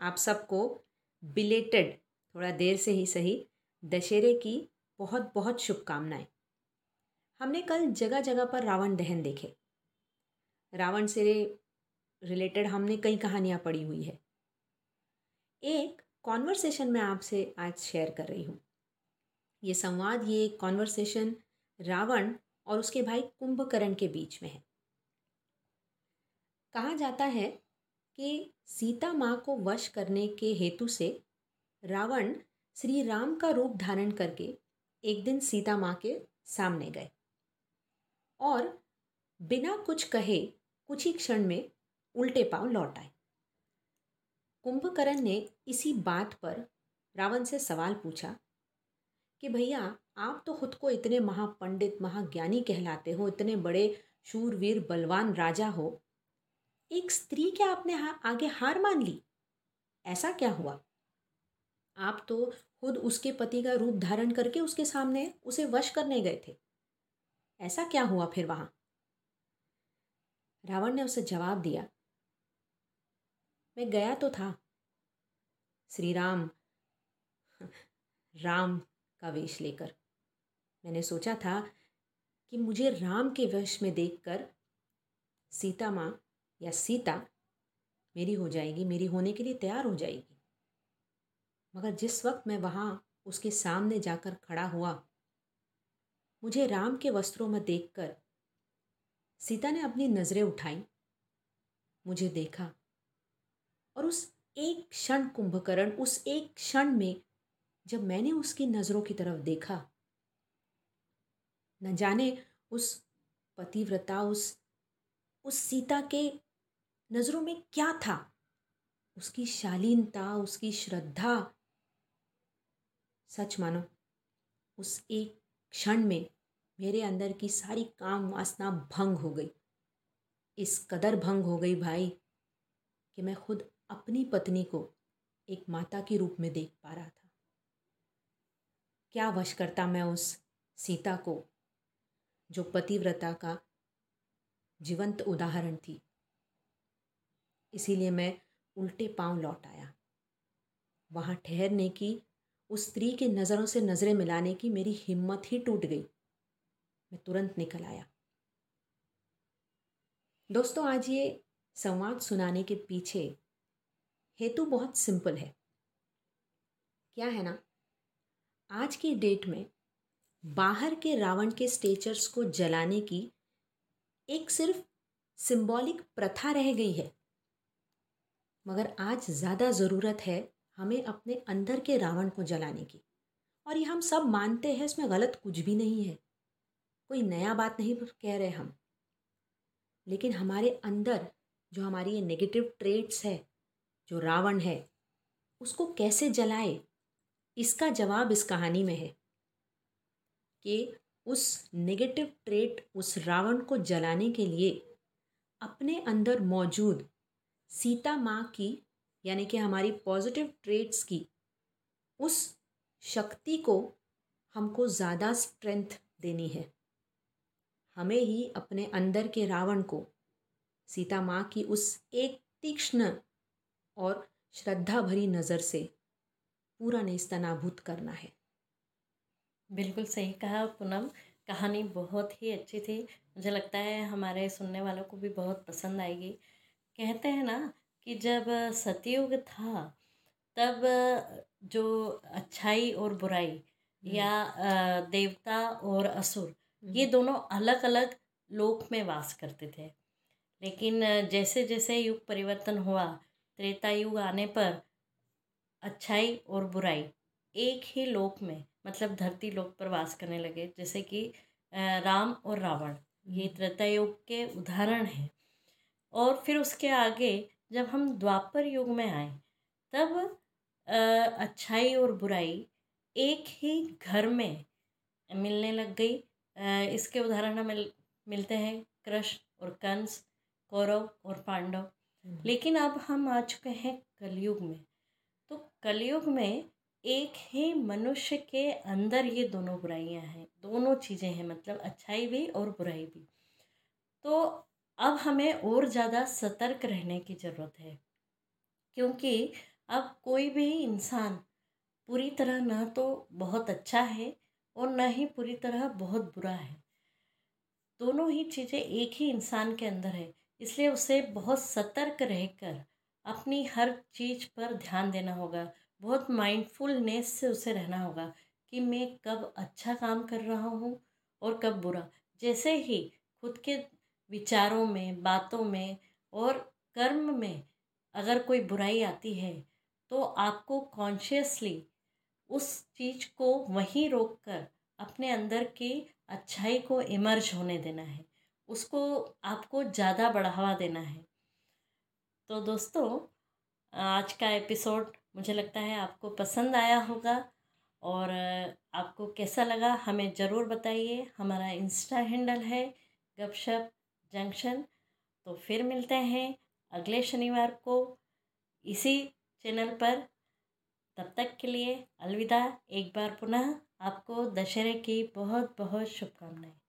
आप सबको बिलेटेड थोड़ा देर से ही सही, दशहरे की बहुत बहुत शुभकामनाएँ। हमने कल जगह जगह पर रावण दहन देखे। रावण से रिलेटेड हमने कई कहानियाँ पढ़ी हुई है। एक कॉन्वर्सेशन मैं आपसे आज शेयर कर रही हूँ। ये संवाद, ये कॉन्वर्सेशन रावण और उसके भाई कुंभकर्ण के बीच में है। कहा जाता है कि सीता माँ को वश करने के हेतु से रावण श्री राम का रूप धारण करके एक दिन सीता माँ के सामने गए। और बिना कुछ कहे, कुछ ही क्षण में उल्टे पाँव लौट आए। कुंभकर्ण ने इसी बात पर रावण से सवाल पूछा कि भैया, आप तो खुद को इतने महापंडित, महाज्ञानी कहलाते हो, इतने बड़े शूरवीर, बलवान राजा हो एक स्त्री के आपने हा, आगे हार मान ली? ऐसा क्या हुआ? आप तो खुद उसके पति का रूप धारण करके उसके सामने उसे वश करने गए थे। ऐसा क्या हुआ फिर वहाँ? रावण ने उसे जवाब दिया मैं गया तो था। श्री राम राम का वेश लेकर। मैंने सोचा था कि मुझे राम के वेश में देखकर सीता माँ या सीता मेरी हो जाएगी, मेरी होने के लिए तैयार हो जाएगी। मगर जिस वक्त मैं वहाँ उसके सामने जाकर खड़ा हुआ, मुझे राम के वस्त्रों में देखकर सीता ने अपनी नज़रें उठाई, मुझे देखा और उस एक क्षण कुंभकर्ण, उस एक क्षण में जब मैंने उसकी नज़रों की तरफ़ देखा, न जाने उस पतिव्रता, उस उस सीता के नज़रों में क्या था? उसकी शालीनता, उसकी श्रद्धा। सच मानो, उस एक क्षण में मेरे अंदर की सारी काम वासना भंग हो गई। इस कदर भंग हो गई भाई कि मैं खुद अपनी पत्नी को एक माता के रूप में देख पा रहा था। क्या वश करता मैं उस सीता को, जो पतिव्रता का जीवंत उदाहरण थी? इसीलिए मैं उल्टे पाँव लौट आया। वहाँ ठहरने की, उस स्त्री के नज़रों से नज़रें मिलाने की मेरी हिम्मत ही टूट गई। मैं तुरंत निकल आया। दोस्तों, आज ये संवाद सुनाने के पीछे हेतु बहुत सिंपल है। क्या है ना? आज की डेट में बाहर के रावण के स्टेचर्स को जलाने की एक सिर्फ़ सिंबॉलिक प्रथा रह गई है। मगर आज ज़्यादा ज़रूरत है हमें अपने अंदर के रावण को जलाने की। और ये हम सब मानते हैं, इसमें गलत कुछ भी नहीं है। कोई नया बात नहीं कह रहे हम। लेकिन हमारे अंदर जो हमारी ये नेगेटिव ट्रेट्स है, जो रावण है, उसको कैसे जलाए? इसका जवाब इस कहानी में है कि उस नेगेटिव ट्रेट उस रावण को जलाने के लिए अपने अंदर मौजूद सीता माँ की, यानी कि हमारी पॉजिटिव ट्रेट्स की, उस शक्ति को हमको ज़्यादा स्ट्रेंथ देनी है। हमें ही अपने अंदर के रावण को, सीता माँ की उस एक तीक्ष्ण और श्रद्धा भरी नज़र से पूरा नेस्तनाभूत करना है। बिल्कुल सही कहा पूनम। कहानी बहुत ही अच्छी थी। मुझे लगता है हमारे सुनने वालों को भी बहुत पसंद आएगी। कहते हैं ना कि जब सतयुग था तब जो अच्छाई और बुराई हम्म। या देवता और असुर ये हम्म। दोनों अलग अलग लोक में वास करते थे लेकिन जैसे जैसे युग परिवर्तन हुआ त्रेता युग आने पर अच्छाई और बुराई एक ही लोक में मतलब धरती लोक पर वास करने लगे जैसे कि राम और रावण ये हम्म। त्रेता युग के उदाहरण हैं और फिर उसके आगे जब हम द्वापर युग में आए तब अच्छाई और बुराई एक ही घर में मिलने लग गई। इसके उदाहरण हमें मिलते हैं कृष्ण और कंस कौरव और पांडव। लेकिन अब हम आ चुके हैं कलयुग में। तो कलयुग में एक ही मनुष्य के अंदर ये दोनों बुराइयाँ हैं। दोनों चीज़ें हैं मतलब अच्छाई भी और बुराई भी। तो अब हमें और ज़्यादा सतर्क रहने की ज़रूरत है। क्योंकि अब कोई भी इंसान पूरी तरह ना तो बहुत अच्छा है और ना ही पूरी तरह बहुत बुरा है। दोनों ही चीज़ें एक ही इंसान के अंदर है, इसलिए उसे बहुत सतर्क रहकर अपनी हर चीज़ पर ध्यान देना होगा। बहुत माइंडफुलनेस से उसे रहना होगा कि मैं कब अच्छा काम कर रहा हूँ और कब बुरा। जैसे ही खुद के विचारों में, बातों में और कर्म में अगर कोई बुराई आती है तो आपको कॉन्शियसली उस चीज़ को वहीं रोक कर अपने अंदर की अच्छाई को इमर्ज होने देना है। उसको आपको ज़्यादा बढ़ावा देना है। तो दोस्तों, आज का एपिसोड मुझे लगता है आपको पसंद आया होगा और आपको कैसा लगा हमें ज़रूर बताइए। हमारा इंस्टा हैंडल है गपशप जंक्शन तो फिर मिलते हैं अगले शनिवार को इसी चैनल पर। तब तक के लिए अलविदा। एक बार पुनः आपको दशहरे की बहुत बहुत शुभकामनाएँ।